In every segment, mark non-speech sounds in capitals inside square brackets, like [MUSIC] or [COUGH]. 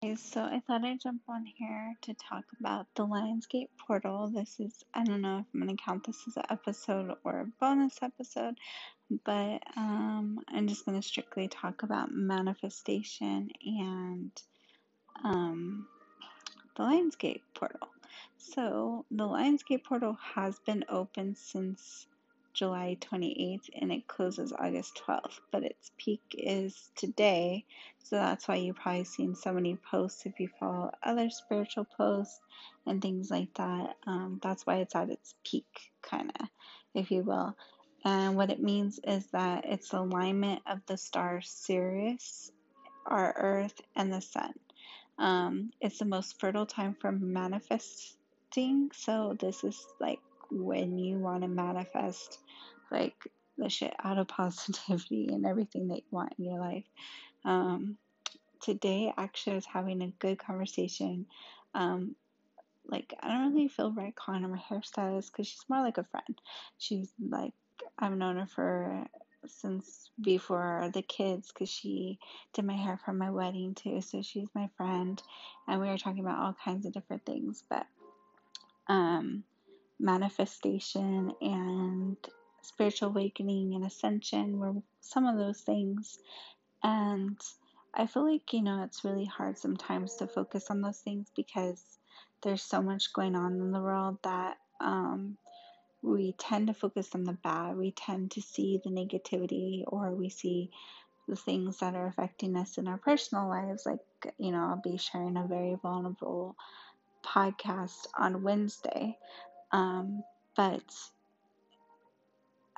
So I thought I'd jump on here to talk about the Lionsgate portal. This is, I don't know if I'm going to count this as an episode or a bonus episode, but um, I'm just going to strictly talk about manifestation and um, the Lionsgate portal. So, the Lionsgate portal has been open since July 28th and it closes August 12th, but its peak is today. So that's why you've probably seen so many posts if you follow other spiritual posts and things like that. Um, that's why it's at its peak, kind of, if you will. And what it means is that it's alignment of the star Sirius, our Earth, and the Sun. Um, it's the most fertile time for manifesting. So this is like when you want to manifest like the shit out of [LAUGHS] positivity and everything that you want in your life. Um, today, actually, I was having a good conversation. Um, like, I don't really feel right calling her my hairstylist because she's more like a friend. She's like, I've known her for since before the kids because she did my hair for my wedding too. So she's my friend, and we were talking about all kinds of different things. But um, manifestation and spiritual awakening and ascension were some of those things. And I feel like, you know, it's really hard sometimes to focus on those things because there's so much going on in the world that um, we tend to focus on the bad. We tend to see the negativity or we see the things that are affecting us in our personal lives. Like, you know, I'll be sharing a very vulnerable podcast on Wednesday. Um, but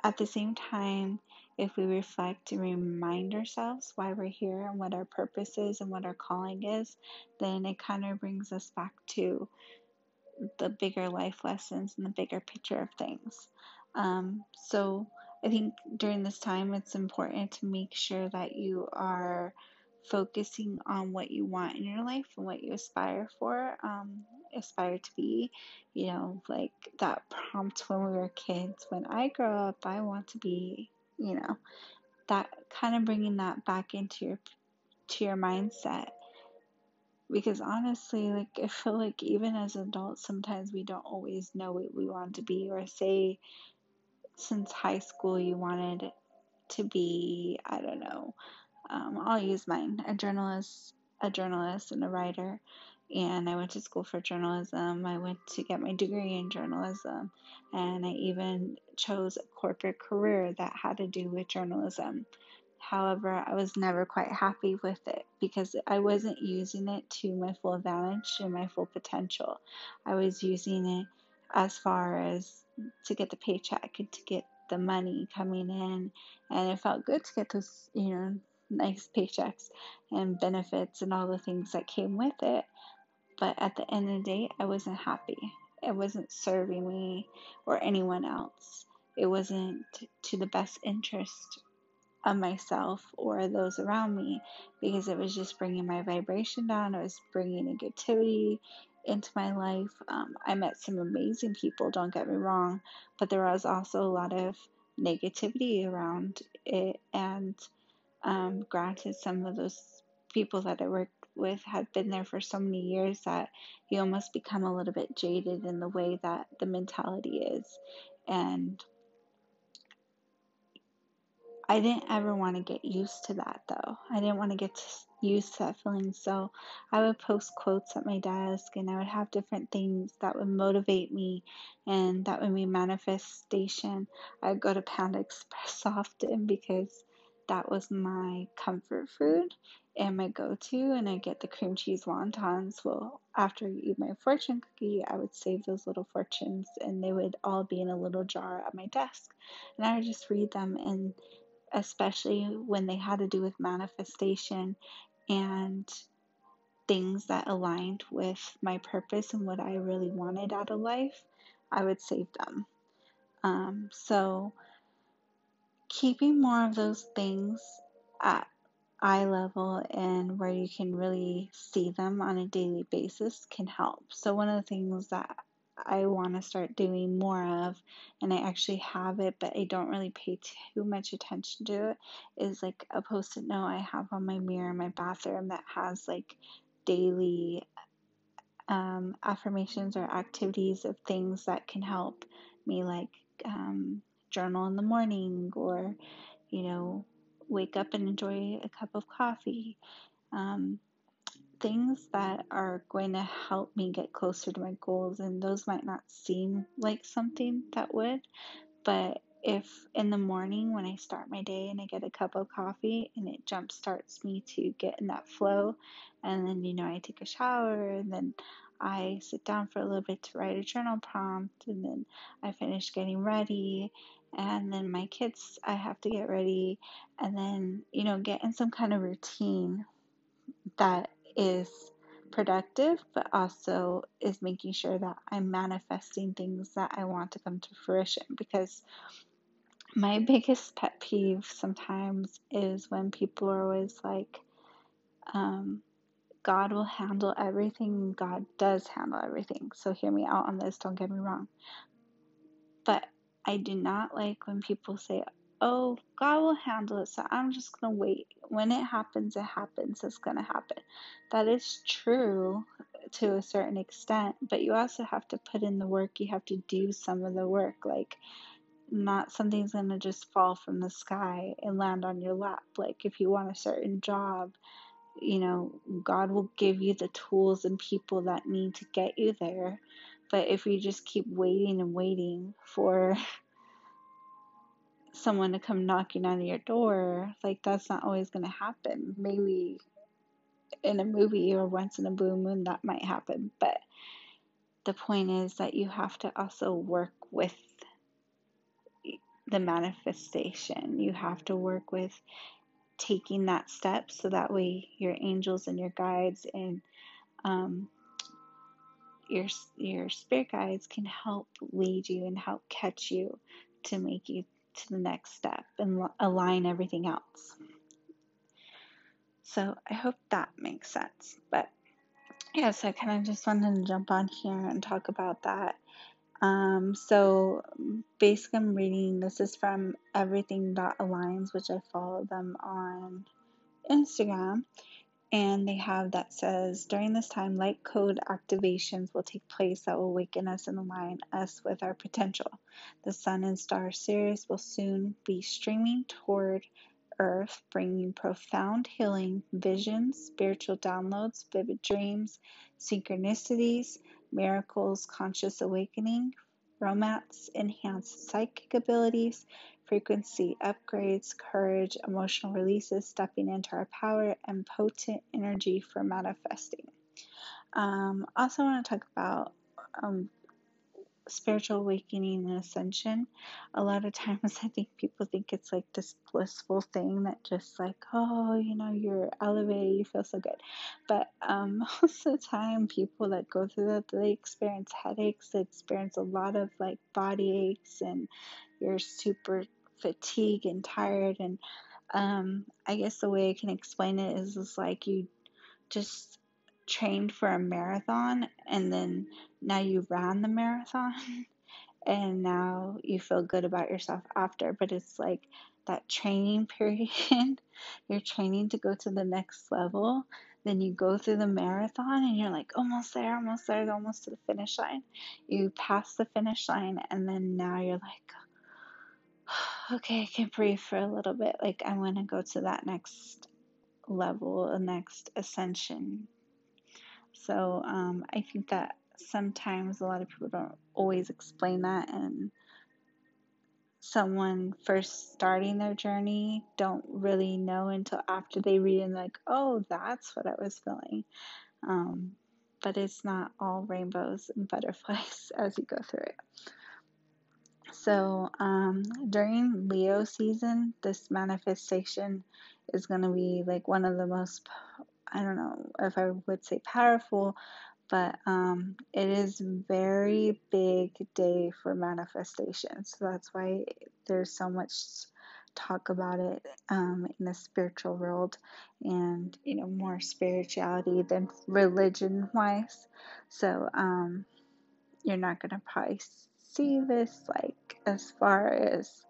at the same time, if we reflect and remind ourselves why we're here and what our purpose is and what our calling is, then it kind of brings us back to the bigger life lessons and the bigger picture of things. Um, so I think during this time, it's important to make sure that you are focusing on what you want in your life and what you aspire for. Um, aspire to be. You know, like that prompt when we were kids. When I grow up, I want to be, you know, that kind of bringing that back into your to your mindset. Because honestly, like I feel like even as adults, sometimes we don't always know what we want to be, or say, since high school, you wanted to be, I don't know, um, I'll use mine, a journalist, a journalist and a writer and I went to school for journalism. I went to get my degree in journalism, and I even chose a corporate career that had to do with journalism. However, I was never quite happy with it because I wasn't using it to my full advantage and my full potential. I was using it as far as to get the paycheck and to get the money coming in, and it felt good to get those, you know, nice paychecks and benefits and all the things that came with it. But at the end of the day, I wasn't happy. It wasn't serving me or anyone else. It wasn't to the best interest of myself or those around me because it was just bringing my vibration down. It was bringing negativity into my life. Um, I met some amazing people, don't get me wrong, but there was also a lot of negativity around it. And um, granted, some of those people that I worked with had been there for so many years that you almost become a little bit jaded in the way that the mentality is. And I didn't ever want to get used to that though. I didn't want to get used to that feeling. So I would post quotes at my desk and I would have different things that would motivate me and that would be manifestation. I'd go to Panda Express [LAUGHS] often because that was my comfort food and my go-to and I get the cream cheese wontons. Well, after I eat my fortune cookie, I would save those little fortunes and they would all be in a little jar at my desk. And I would just read them and especially when they had to do with manifestation and things that aligned with my purpose and what I really wanted out of life, I would save them. Um, so keeping more of those things at eye level and where you can really see them on a daily basis can help. So, one of the things that I want to start doing more of, and I actually have it, but I don't really pay too much attention to it, is like a post it note I have on my mirror in my bathroom that has like daily um, affirmations or activities of things that can help me, like um, journal in the morning or, you know, wake up and enjoy a cup of coffee. Um, things that are going to help me get closer to my goals, and those might not seem like something that would, but if in the morning when I start my day and I get a cup of coffee and it jump starts me to get in that flow, and then you know I take a shower and then I sit down for a little bit to write a journal prompt, and then I finish getting ready, and then my kids I have to get ready, and then you know get in some kind of routine that is productive, but also is making sure that I'm manifesting things that I want to come to fruition. Because my [LAUGHS] biggest pet peeve sometimes is when people are always like, um, God will handle everything. God does handle everything. So hear me out on this, don't get me wrong. But I do not like when people say, oh, God will handle it, so I'm just going to wait. When it happens, it happens. It's going to happen. That is true to a certain extent, but you also have to put in the work. You have to do some of the work. Like, not something's going to just fall from the sky and land on your lap. Like, if you want a certain job, you know, God will give you the tools and people that need to get you there. But if you just keep waiting and waiting for [LAUGHS] someone to come knocking on your door, like that's not always going to happen. Maybe in a movie or once in a blue moon that might happen, but the point is that you have to also work with the manifestation. You have to work with taking that step so that way your angels and your guides and um, your your spirit guides can help lead you and help catch you to make you to the next step and align everything else. So I hope that makes sense. But yeah, so I kind of just wanted to jump on here and talk about that. Um, so basically, I'm reading this is from Everything Aligns, which I follow them on Instagram and they have that says during this time light code activations will take place that will awaken us and align us with our potential. The sun and star Sirius will soon be streaming toward earth bringing profound healing visions spiritual downloads vivid dreams synchronicities miracles conscious awakening romance enhanced psychic abilities frequency upgrades, courage, emotional releases, stepping into our power, and potent energy for manifesting. Um, also, want to talk about um, spiritual awakening and ascension. A lot of times, [LAUGHS] I think people think it's like this blissful thing that just like, oh, you know, you're elevated, you feel so good. But um, [LAUGHS] most of the time, people that go through that, they experience headaches, they experience a lot of like body aches, and you're super fatigued and tired. And um, I guess the way I can explain it is, is like you just trained for a marathon and then now you ran the marathon [LAUGHS] and now you feel good about yourself after. But it's like that training [LAUGHS] period. you're training to go to the next level. Then you go through the marathon and you're like, almost there, almost there, almost to the finish line. You pass the finish line, and then now you're like, [SIGHS] okay, I can breathe for a little bit. Like I want to go to that next level, a next ascension. So um, I think that sometimes a lot of people don't always explain that, and someone first starting their journey don't really know until after they read and like, oh, that's what I was feeling. Um, but it's not all rainbows and [LAUGHS] butterflies as you go through it. So um, during Leo season, this manifestation is going to be like one of the most, I don't know if I would say powerful, but um, it is very big day for manifestation. So that's why there's so much talk about it um, in the spiritual world and you know more spirituality than religion wise. So um, you're not going to probably see this like as far as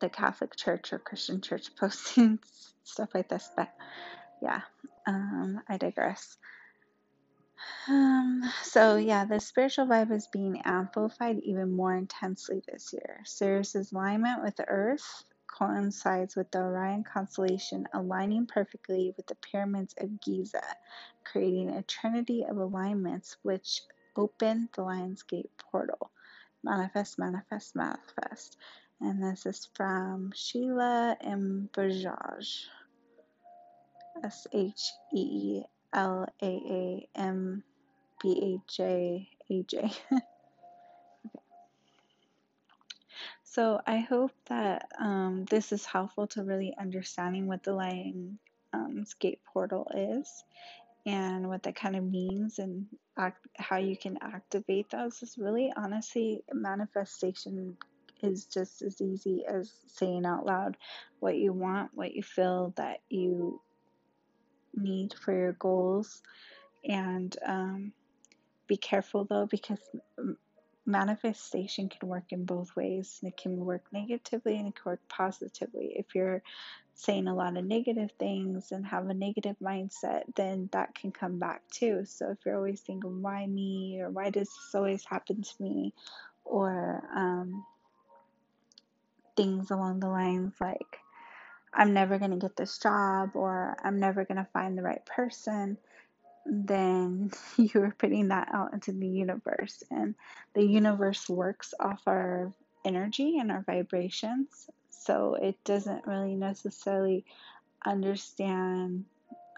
the Catholic Church or Christian Church [LAUGHS] posting stuff like this, but yeah, um, I digress. Um, so yeah, the spiritual vibe is being amplified even more intensely this year. Sirius's alignment with the Earth coincides with the Orion constellation, aligning perfectly with the pyramids of Giza, creating a trinity of alignments which open the Lion's Gate portal. Manifest, manifest, manifest. And this is from Sheelaa M. Bajaj. S H E E L A A M B A J A J. [LAUGHS] So I hope that um, this is helpful to really understanding what the Lion um, portal is and what that kind of means and act, how you can activate those. Is really honestly manifestation is just as easy as saying out loud what you want, what you feel that you need for your goals, and um, be careful though because manifestation can work in both ways. It can work negatively and it can work positively. If you're saying a lot of negative things and have a negative mindset, then that can come back too. So if you're always thinking, why me? Or why does this always happen to me? Or um, things along the lines like, I'm never going to get this job or I'm never going to find the right person then [LAUGHS] you are putting that out into the universe. And the universe works off our energy and our vibrations. So it doesn't really necessarily understand,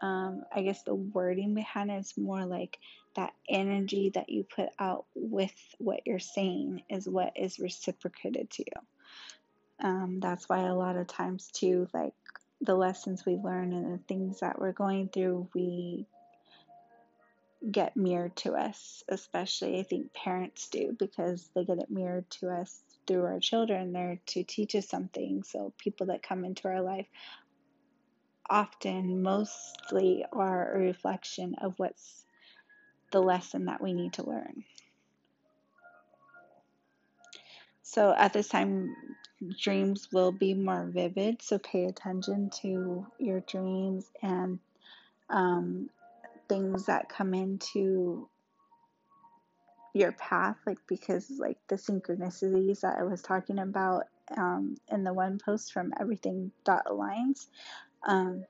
um, I guess, the wording behind it is more like that energy that you put out with what you're saying is what is reciprocated to you. Um, that's why a lot of times, too, like the lessons we learn and the things that we're going through, we get mirrored to us, especially I think parents do because they get it mirrored to us through our children. They're to teach us something. So people that come into our life often, mostly, are a reflection of what's the lesson that we need to learn. So at this time, dreams will be more vivid. So pay attention to your dreams and um, things that come into your path like because like the synchronicities that i was talking about um, in the one post from everything dot aligns um,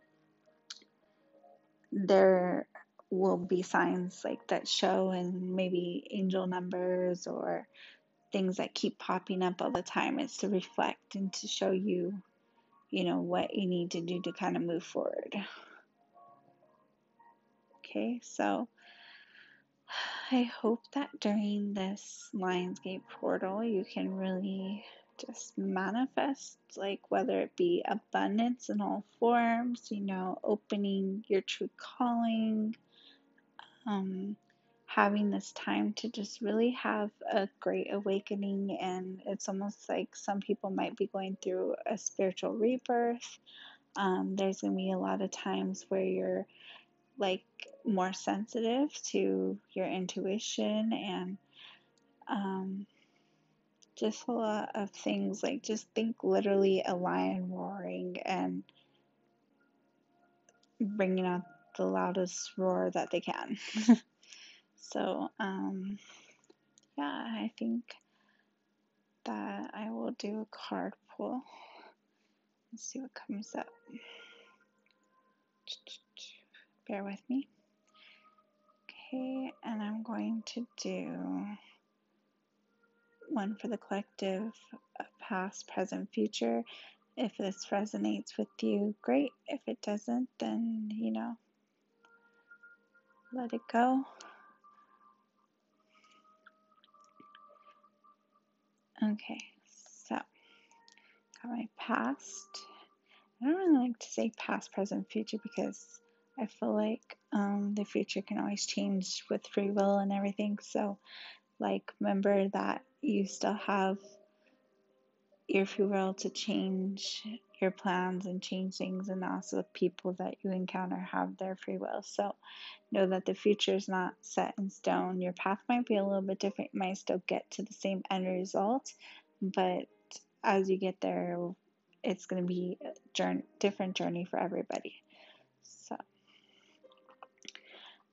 there will be signs like that show and maybe angel numbers or things that keep popping up all the time. It's to reflect and to show you you know what you need to do to kind of move forward okay so [SIGHS] I hope that during this Lionsgate portal, you can really just manifest, like whether it be abundance in all forms, you know, opening your true calling, um, having this time to just really have a great awakening. And it's almost like some people might be going through a spiritual rebirth. Um, there's going to be a lot of times where you're like more sensitive to your intuition and um, just a lot of things like just think literally a lion roaring and bringing out the loudest roar that they can. [LAUGHS] so, um, yeah, I think that I will do a card pull. Let's see what comes up. Bear with me. Okay, and I'm going to do one for the collective past, present, future. If this resonates with you, great. If it doesn't, then, you know, let it go. Okay, so got my past. I don't really like to say past, present, future because I feel like um, the future can always change with free will and everything. So, like, remember that you still have your free will to change your plans and change things, and also people that you encounter have their free will. So, know that the future is not set in stone. Your path might be a little bit different, you might still get to the same end result, but as you get there, it's going to be a journey, different journey for everybody. So,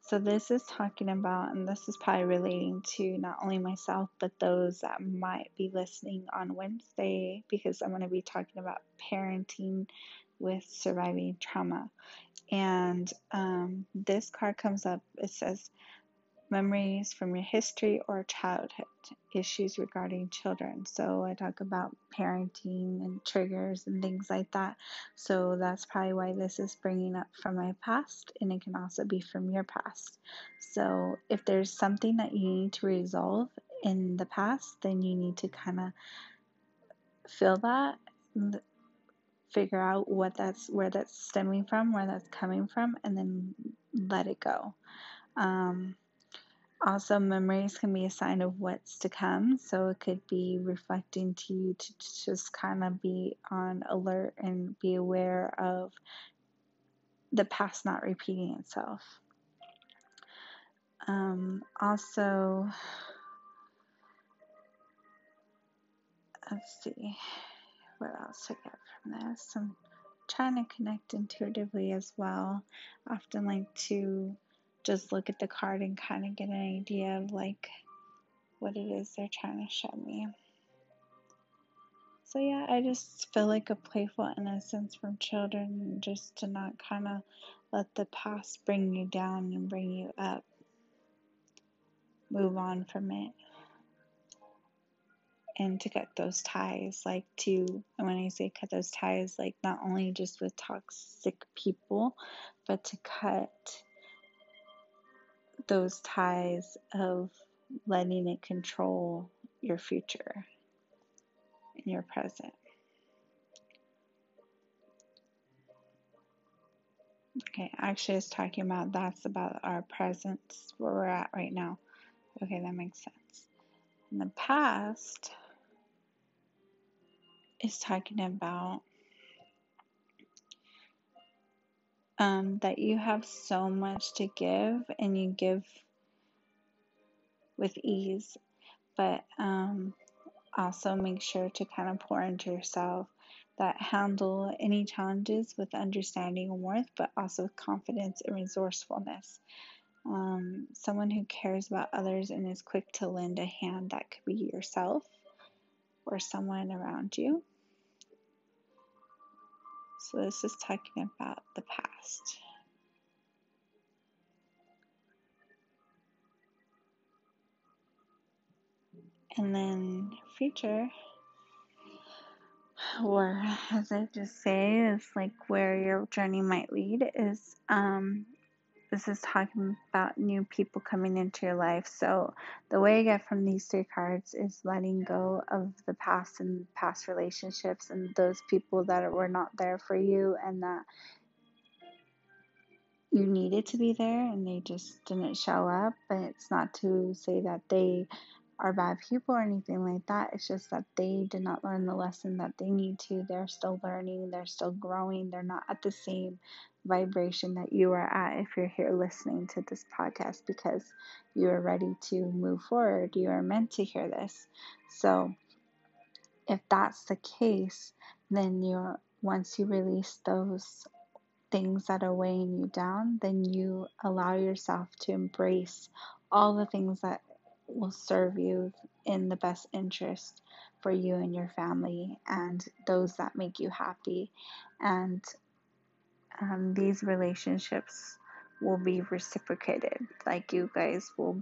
So, this is talking about, and this is probably relating to not only myself, but those that might be listening on Wednesday, because I'm going to be talking about parenting with surviving trauma. And um, this card comes up, it says, memories from your history or childhood, issues regarding children. So I talk about parenting and triggers and things like that. So that's probably why this is bringing up from my past, and it can also be from your past. So if there's something that you need to resolve in the past, then you need to kind of feel that. Figure out what that's where that's stemming from, where that's coming from, and then let it go. Um, also, memories can be a sign of what's to come, so it could be reflecting to you to just kind of be on alert and be aware of the past not repeating itself. Um, also, let's see what else to get from this. I'm trying to connect intuitively as well. I often like to just look at the card and kind of get an idea of like what it is they're trying to show me. So yeah, I just feel like a playful innocence from children, just to not kind of let the past bring you down and bring you up. Move on from it. And to cut those ties, like to, and when I say cut those ties, like not only just with toxic people, but to cut those ties of letting it control your future and your present. Okay, actually, it's talking about that's about our presence, where we're at right now. Okay, that makes sense. In the past, is talking about um, that you have so much to give and you give with ease, but um, also make sure to kind of pour into yourself that handle any challenges with understanding and worth, but also with confidence and resourcefulness. Um, someone who cares about others and is quick to lend a hand, that could be yourself or someone around you. So this is talking about the past. And then future, or as I just say, is like where your journey might lead is um, this is talking about new people coming into your life. So the way I get from these three cards is letting go of the past and past relationships and those people that were not there for you and that you needed to be there and they just didn't show up. But it's not to say that they are bad people or anything like that. It's just that they did not learn the lesson that they need to. They're still learning, they're still growing, they're not at the same vibration that you are at if you're here listening to this podcast because you are ready to move forward. You are meant to hear this. So, if that's the case, then you're once you release those things that are weighing you down, then you allow yourself to embrace all the things that will serve you in the best interest for you and your family and those that make you happy. And um, these relationships will be reciprocated. Like you guys will,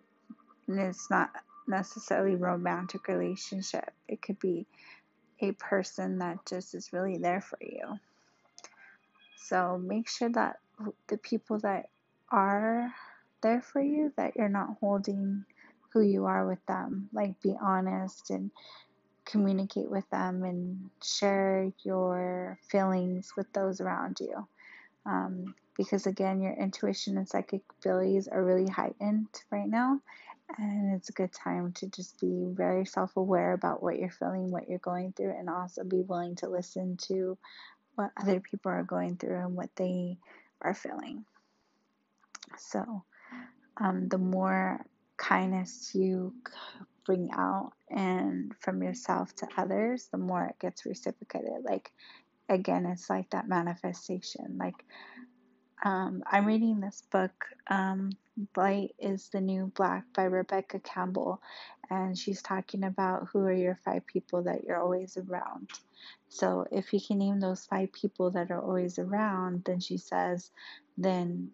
it's not necessarily romantic relationship. It could be a person that just is really there for you. So make sure that the people that are there for you, that you're not holding who you are with them. Like be honest and communicate with them and share your feelings with those around you. Um, because again, your intuition and psychic abilities are really heightened right now. And it's a good time to just be very self aware about what you're feeling, what you're going through, and also be willing to listen to what other people are going through and what they are feeling. So, um, the more kindness you bring out and from yourself to others, the more it gets reciprocated. Like, again, it's like that manifestation. Like, um, I'm reading this book, um, Light is the New Black by Rebecca Campbell, and she's talking about who are your five people that you're always around. So if you can name those five people that are always around, then she says, then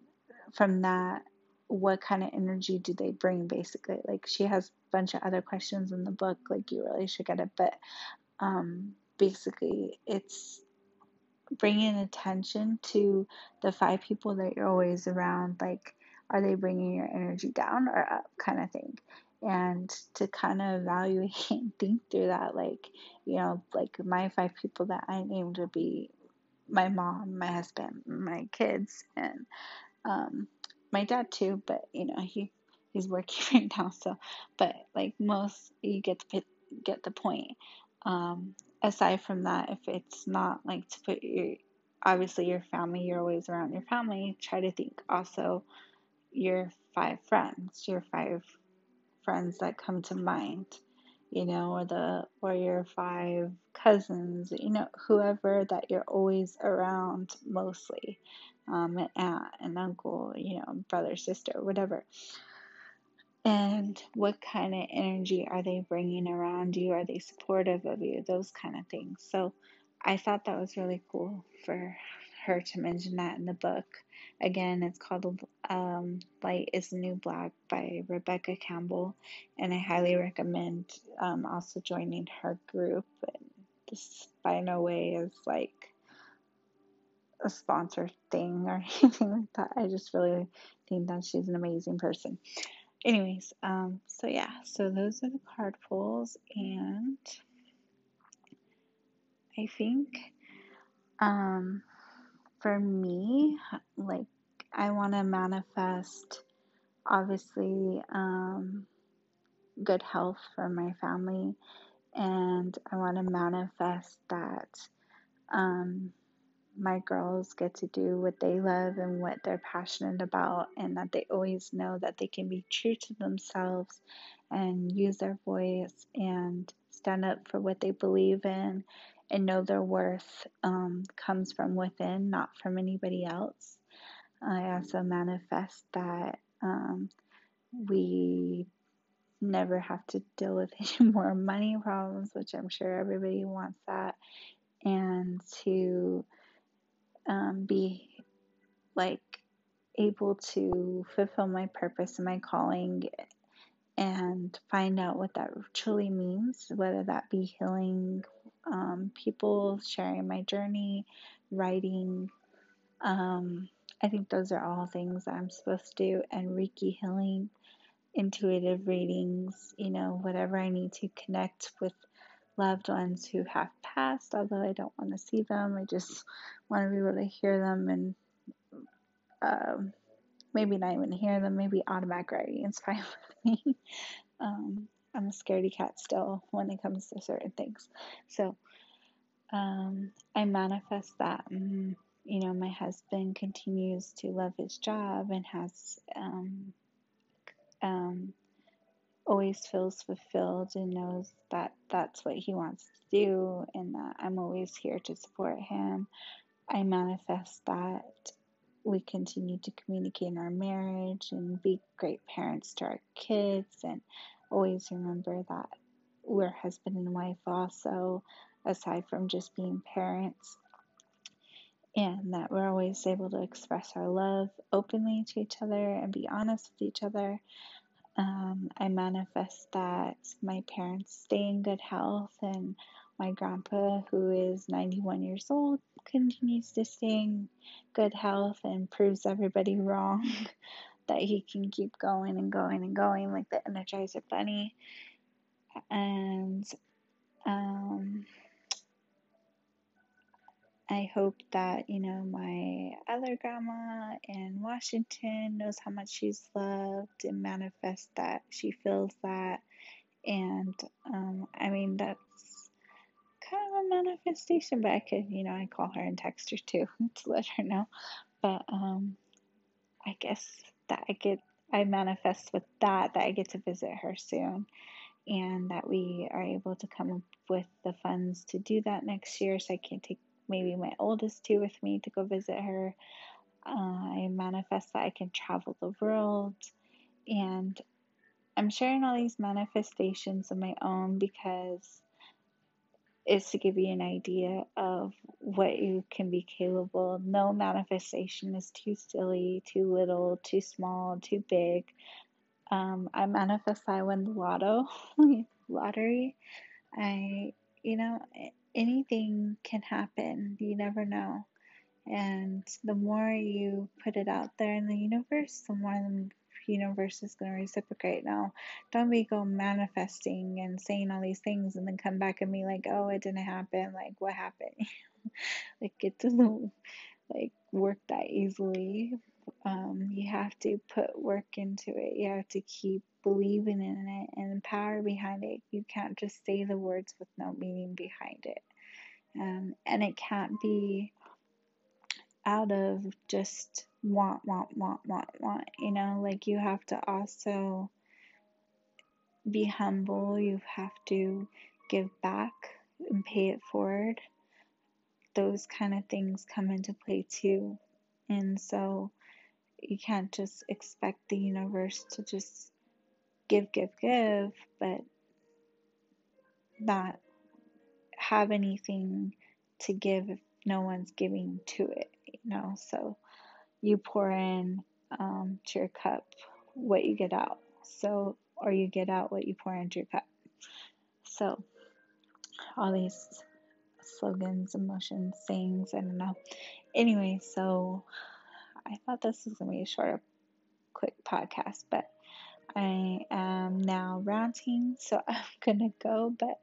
from that, what kind of energy do they bring basically? Like she has a bunch of other questions in the book, like you really should get it, but um, basically it's bringing attention to the five people that you're always around like are they bringing your energy down or up kind of thing. And to kind of evaluate [LAUGHS] and think through that like you know like my five people that i named would be my mom my husband my kids and um, my dad too but you know he he's working [LAUGHS] right now so but like most you get the get the point. Um, aside from that, if it's not like to put your obviously your family, you're always around your family, try to think also your five friends, your five friends that come to mind, you know, or the or your five cousins, you know, whoever that you're always around mostly, um, an aunt, an uncle, you know, brother, sister, whatever and what kind of energy are they bringing around you? Are they supportive of you? Those kind of things. So I thought that was really cool for her to mention that in the book. Again, it's called um, Light is New Black by Rebecca Campbell, and I highly recommend um, also joining her group. And this by no way is like a sponsor thing or [LAUGHS] anything like that. I just really think that she's an amazing person anyways, um, so yeah, so those are the card pulls, and I think, um, for me, like, I want to manifest, obviously, um, good health for my family, and I want to manifest that, um, my girls get to do what they love and what they're passionate about, and that they always know that they can be true to themselves and use their voice and stand up for what they believe in and know their worth um, comes from within, not from anybody else. I also manifest that um, we never have to deal with [LAUGHS] any more money problems, which I'm sure everybody wants that, and to um, be like able to fulfill my purpose and my calling and find out what that truly means, whether that be healing um, people, sharing my journey, writing. Um, I think those are all things I'm supposed to do, and Reiki healing, intuitive readings, you know, whatever I need to connect with loved ones who have passed, although I don't want to see them. I just want to be able to hear them and um, maybe not even hear them. Maybe automatic writing fine with [LAUGHS] me. um, I'm a scaredy cat still when it comes to certain things. So um, I manifest that. You know, my husband continues to love his job and has um, um, always feels fulfilled and knows that that's what he wants to do and that I'm always here to support him. I manifest that we continue to communicate in our marriage and be great parents to our kids and always remember that we're husband and wife also aside from just being parents and that we're always able to express our love openly to each other and be honest with each other um, I manifest that my parents stay in good health and my grandpa, who is 91 years old, continues to stay in good health and proves everybody wrong [LAUGHS] that he can keep going and going and going like the Energizer Bunny. And um, I hope that, you know, my other grandma in Washington knows how much she's loved and manifest that she feels that. And um, I mean, that's kind of a manifestation, but I could, you know, I call her and text her too [LAUGHS] to let her know. But um, I guess that I get, I manifest with that, that I get to visit her soon and that we are able to come up with the funds to do that next year so I can take maybe my oldest two with me to go visit her. Uh, I manifest that I can travel the world. And I'm sharing all these manifestations of my own because it's to give you an idea of what you can be capable. No manifestation is too silly, too little, too small, too big. Um, I manifest I win the lotto, [LAUGHS] lottery. I, you know, anything can happen. You never know. And the more you put it out there in the universe, the more the universe is going to reciprocate. Now, don't be go manifesting and saying all these things and then come back and be like, oh, it didn't happen. Like, what happened? [LAUGHS] like, it doesn't like work that easily. Um, you have to put work into it. You have to keep believing in it and the power behind it. You can't just say the words with no meaning behind it. Um, and it can't be out of just want, want, want, want, want. You know, like you have to also be humble. You have to give back and pay it forward. Those kind of things come into play too. And so you can't just expect the universe to just give, give, give, but not have anything to give if no one's giving to it, you know. So you pour in um, to your cup what you get out. So, or you get out what you pour into your cup. So, all these slogans, emotions, sayings, I don't know. Anyway, so I thought this was going to be a short, quick podcast, but I am now ranting, so [LAUGHS] I'm going to go. But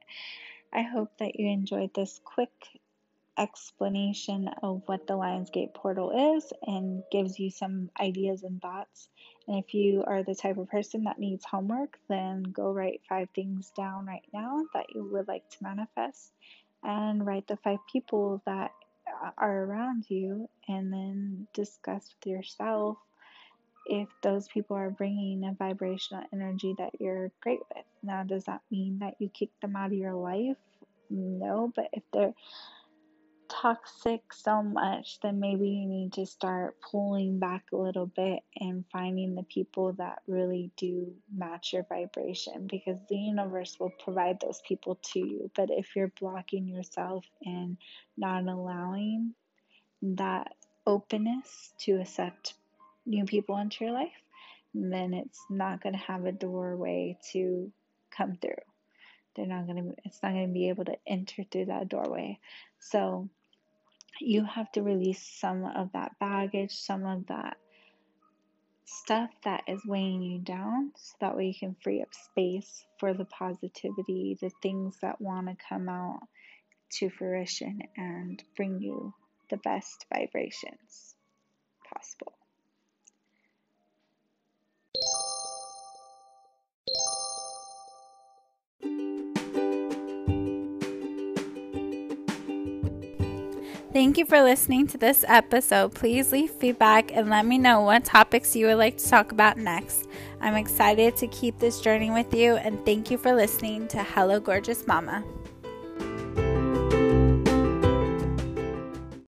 I hope that you enjoyed this quick explanation of what the Lionsgate portal is and gives you some ideas and thoughts. And if you are the type of person that needs homework, then go write five things down right now that you would like to manifest and write the five people that are around you and then discuss with yourself if those people are bringing a vibrational energy that you're great with. Now, does that mean that you kick them out of your life? No, but if they're toxic so much, then maybe you need to start pulling back a little bit and finding the people that really do match your vibration because the universe will provide those people to you. But if you're blocking yourself and not allowing that openness to accept new people into your life, then it's not going to have a doorway to come through. They're not going to, it's not going to be able to enter through that doorway. So, you have to release some of that baggage, some of that stuff that is weighing you down so that way you can free up space for the positivity, the things that want to come out to fruition and bring you the best vibrations possible. Thank you for listening to this episode. Please leave feedback and let me know what topics you would like to talk about next. I'm excited to keep this journey with you, and thank you for listening to Hello Gorgeous Mama.